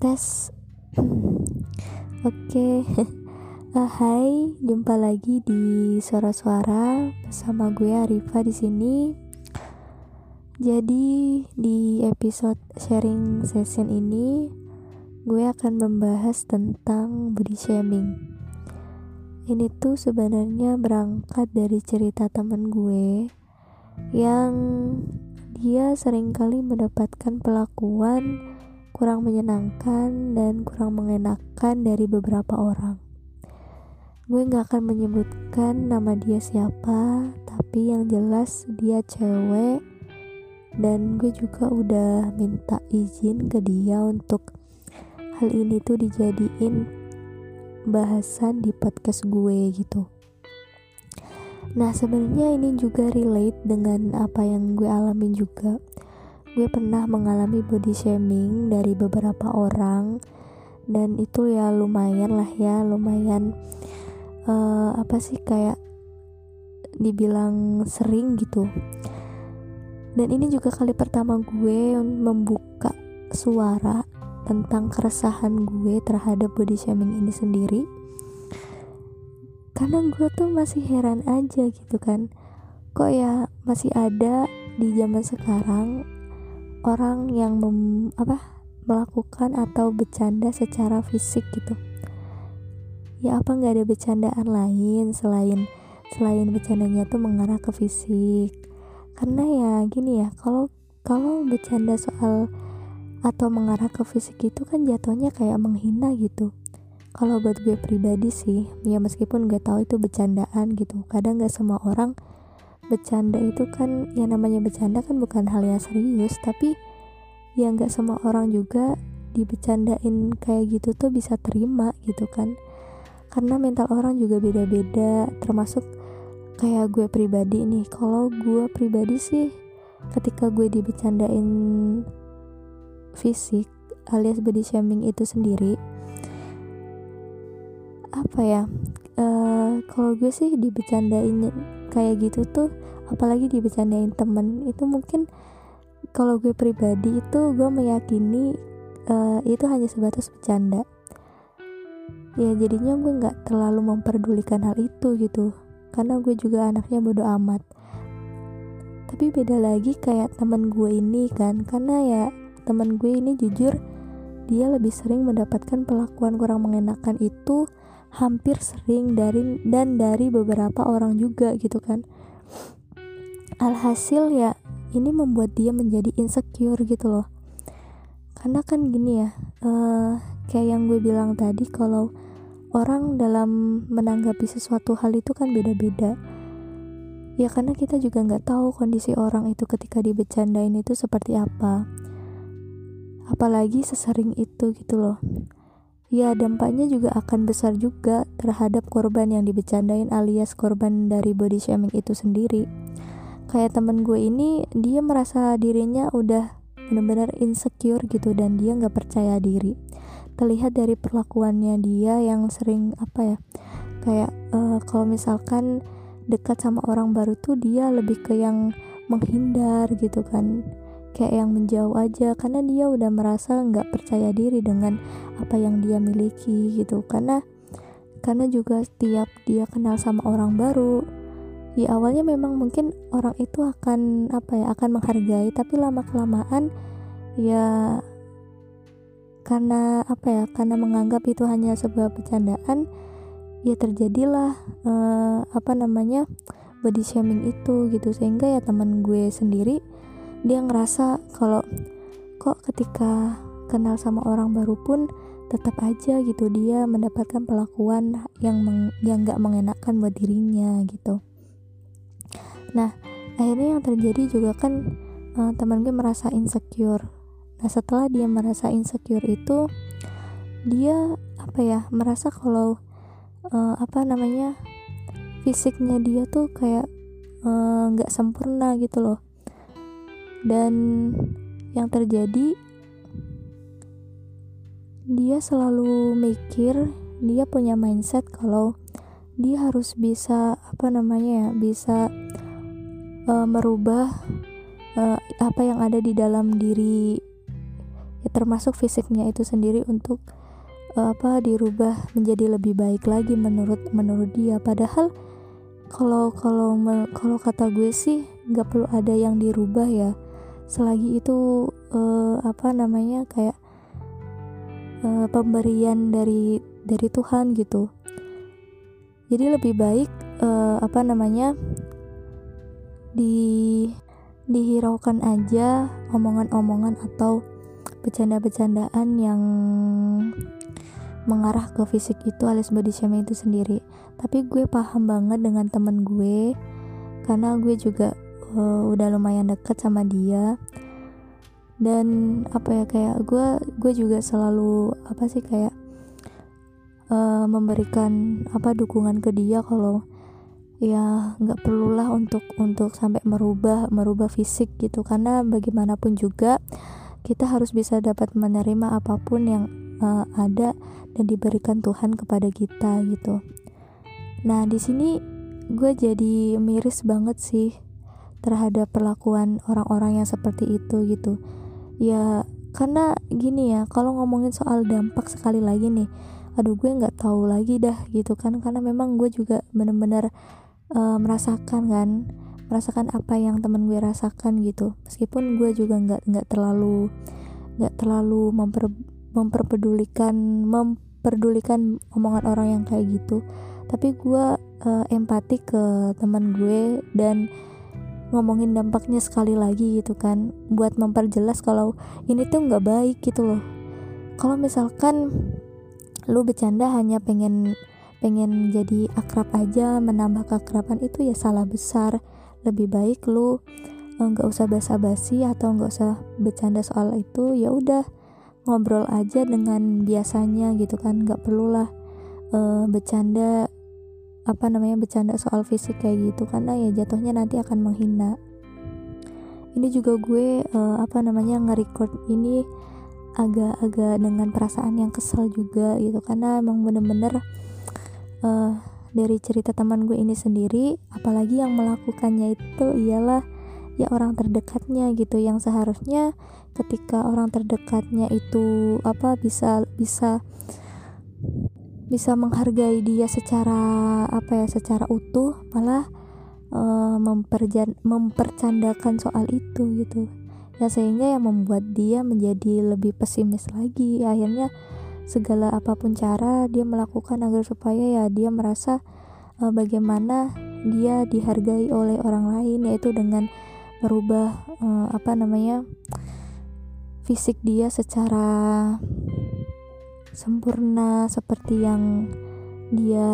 tes. Oke. Uh, hai jumpa lagi di suara-suara bersama gue Arifa di sini. Jadi di episode sharing session ini gue akan membahas tentang body shaming. Ini tuh sebenarnya berangkat dari cerita temen gue yang dia sering kali mendapatkan perlakuan kurang menyenangkan dan kurang mengenakan dari beberapa orang. Gue gak akan menyebutkan nama dia siapa, tapi yang jelas dia cewek dan gue juga udah minta izin ke dia untuk hal ini tuh dijadiin bahasan di podcast gue gitu. Nah sebenarnya ini juga relate dengan apa yang gue alamin juga gue pernah mengalami body shaming dari beberapa orang dan itu ya lumayan lah ya lumayan uh, apa sih kayak dibilang sering gitu. Dan ini juga kali pertama gue membuka suara tentang keresahan gue terhadap body shaming ini sendiri. Karena gue tuh masih heran aja gitu kan. Kok ya masih ada di zaman sekarang orang yang mem, apa melakukan atau bercanda secara fisik gitu. Ya apa nggak ada bercandaan lain selain selain bercandanya tuh mengarah ke fisik. Karena ya gini ya kalau kalau bercanda soal atau mengarah ke fisik itu kan jatuhnya kayak menghina gitu. Kalau buat gue pribadi sih ya meskipun gue tahu itu bercandaan gitu kadang nggak semua orang bercanda itu kan ya namanya bercanda kan bukan hal yang serius tapi ya nggak semua orang juga dibecandain kayak gitu tuh bisa terima gitu kan. Karena mental orang juga beda-beda termasuk kayak gue pribadi nih. Kalau gue pribadi sih ketika gue dibecandain fisik alias body shaming itu sendiri apa ya uh, kalau gue sih dibecandain kayak gitu tuh apalagi dibecandain temen itu mungkin kalau gue pribadi itu gue meyakini uh, itu hanya sebatas bercanda. Ya jadinya gue nggak terlalu memperdulikan hal itu gitu karena gue juga anaknya bodoh amat. Tapi beda lagi kayak temen gue ini kan karena ya temen gue ini jujur dia lebih sering mendapatkan perlakuan kurang mengenakan itu hampir sering dari dan dari beberapa orang juga gitu kan. Alhasil ya ini membuat dia menjadi insecure gitu loh. Karena kan gini ya uh, kayak yang gue bilang tadi kalau orang dalam menanggapi sesuatu hal itu kan beda-beda. Ya karena kita juga nggak tahu kondisi orang itu ketika dibecandain itu seperti apa. Apalagi sesering itu gitu loh ya dampaknya juga akan besar juga terhadap korban yang dibecandain alias korban dari body shaming itu sendiri. Kayak temen gue ini dia merasa dirinya udah benar-benar insecure gitu dan dia nggak percaya diri. Terlihat dari perlakuannya dia yang sering apa ya kayak uh, kalau misalkan dekat sama orang baru tuh dia lebih ke yang menghindar gitu kan kayak yang menjauh aja karena dia udah merasa nggak percaya diri dengan apa yang dia miliki gitu. Karena karena juga setiap dia kenal sama orang baru ya awalnya memang mungkin orang itu akan apa ya akan menghargai tapi lama kelamaan ya karena apa ya karena menganggap itu hanya sebuah bercandaan ya terjadilah eh, apa namanya body shaming itu gitu. Sehingga ya teman gue sendiri dia ngerasa kalau kok ketika kenal sama orang baru pun tetap aja gitu dia mendapatkan perlakuan yang meng, yang nggak mengenakan buat dirinya gitu. Nah akhirnya yang terjadi juga kan uh, teman gue merasa insecure. Nah setelah dia merasa insecure itu dia apa ya merasa kalau uh, apa namanya fisiknya dia tuh kayak eh, nggak uh, sempurna gitu loh dan yang terjadi dia selalu mikir dia punya mindset kalau dia harus bisa apa namanya ya bisa uh, merubah uh, apa yang ada di dalam diri ya termasuk fisiknya itu sendiri untuk uh, apa dirubah menjadi lebih baik lagi menurut menurut dia. Padahal kalau kalau kalau kata gue sih nggak perlu ada yang dirubah ya selagi itu uh, apa namanya kayak uh, pemberian dari dari Tuhan gitu. Jadi lebih baik uh, apa namanya di dihiraukan aja omongan-omongan atau bercanda-bercandaan yang mengarah ke fisik itu alias body shaming itu sendiri. Tapi gue paham banget dengan temen gue karena gue juga uh, udah lumayan deket sama dia. Dan apa ya kayak gue gue juga selalu apa sih kayak uh, memberikan apa dukungan ke dia kalau ya nggak perlulah untuk untuk sampai merubah merubah fisik gitu. Karena bagaimanapun juga kita harus bisa dapat menerima apa pun yang uh, ada dan diberikan Tuhan kepada kita gitu. Nah di sini gue jadi miris banget sih terhadap perlakuan orang-orang yang seperti itu gitu. Ya karena gini ya kalau ngomongin soal dampak sekali lagi nih, aduh gue nggak tahu lagi dah gitu kan. Karena memang gue juga bener-bener uh, merasakan kan merasakan apa yang temen gue rasakan gitu. Meskipun gue juga nggak nggak terlalu nggak terlalu memper memperpedulikan memperdulikan omongan orang yang kayak gitu. Tapi gue uh, empati ke teman gue dan ngomongin dampaknya sekali lagi gitu kan buat memperjelas kalau ini tuh nggak baik gitu loh. Kalau misalkan lu bercanda hanya pengen pengen jadi akrab aja menambah keakraban itu ya salah besar. Lebih baik lu eh, nggak usah basa-basi atau nggak usah bercanda soal itu ya udah ngobrol aja dengan biasanya gitu kan nggak perlulah uh, bercanda apa namanya bercanda soal fisik kayak gitu karena ya jatuhnya nanti akan menghina. Ini juga gue uh, apa namanya nge-record ini agak-agak dengan perasaan yang kesel juga gitu karena emang bener-bener uh, dari cerita teman gue ini sendiri apalagi yang melakukannya itu ialah ya orang terdekatnya gitu yang seharusnya ketika orang terdekatnya itu apa bisa bisa bisa menghargai dia secara apa ya secara utuh malah uh, memperjan mempercandakan soal itu gitu. Ya sehingga yang membuat dia menjadi lebih pesimis lagi. Akhirnya segala apa pun cara dia melakukan agar supaya ya dia merasa uh, bagaimana dia dihargai oleh orang lain yaitu dengan merubah uh, apa namanya fisik dia secara sempurna seperti yang dia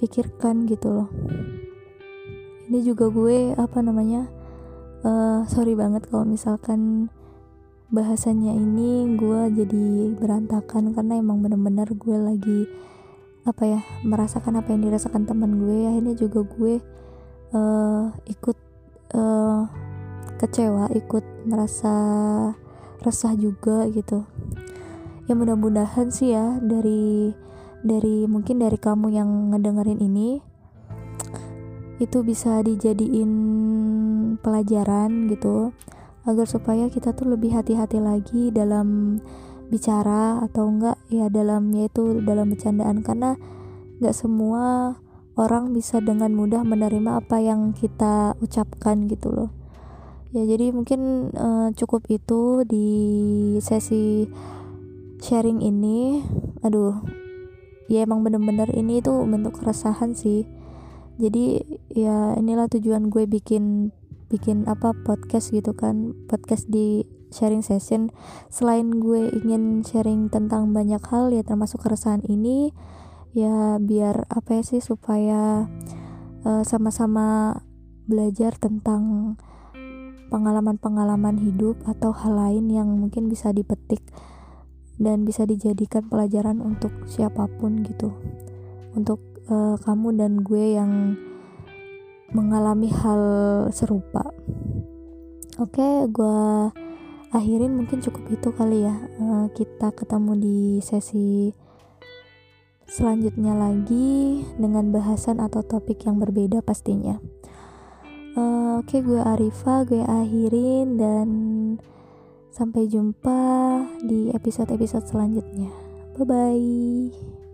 pikirkan gitu loh. Ini juga gue apa namanya uh, sorry banget kalau misalkan bahasanya ini gue jadi berantakan karena emang bener-bener gue lagi apa ya merasakan apa yang dirasakan teman gue. Akhirnya juga gue uh, ikut uh, kecewa ikut merasa resah juga gitu ya mudah-mudahan sih ya dari dari mungkin dari kamu yang ngedengerin ini itu bisa dijadiin pelajaran gitu agar supaya kita tuh lebih hati-hati lagi dalam bicara atau enggak ya dalam yaitu dalam bercandaan. Karena enggak semua orang bisa dengan mudah menerima apa yang kita ucapkan gitu loh. Ya jadi mungkin uh, cukup itu di sesi sharing ini aduh ya emang bener-bener ini tuh bentuk keresahan sih. Jadi ya inilah tujuan gue bikin bikin apa podcast gitu kan podcast di sharing session. Selain gue ingin sharing tentang banyak hal ya termasuk keresahan ini ya biar apa ya sih supaya uh, sama-sama belajar tentang pengalaman-pengalaman hidup atau hal lain yang mungkin bisa dipetik dan bisa dijadikan pelajaran untuk siapa pun gitu. Untuk uh, kamu dan gue yang mengalami hal serupa. Oke okay, gue akhirin mungkin cukup itu kali ya. Uh, kita ketemu di sesi selanjutnya lagi dengan bahasan atau topik yang berbeda pastinya. Uh, oke okay, gue Arifa gue akhirin dan Sampai jumpa di episode-episode selanjutnya. Bye bye.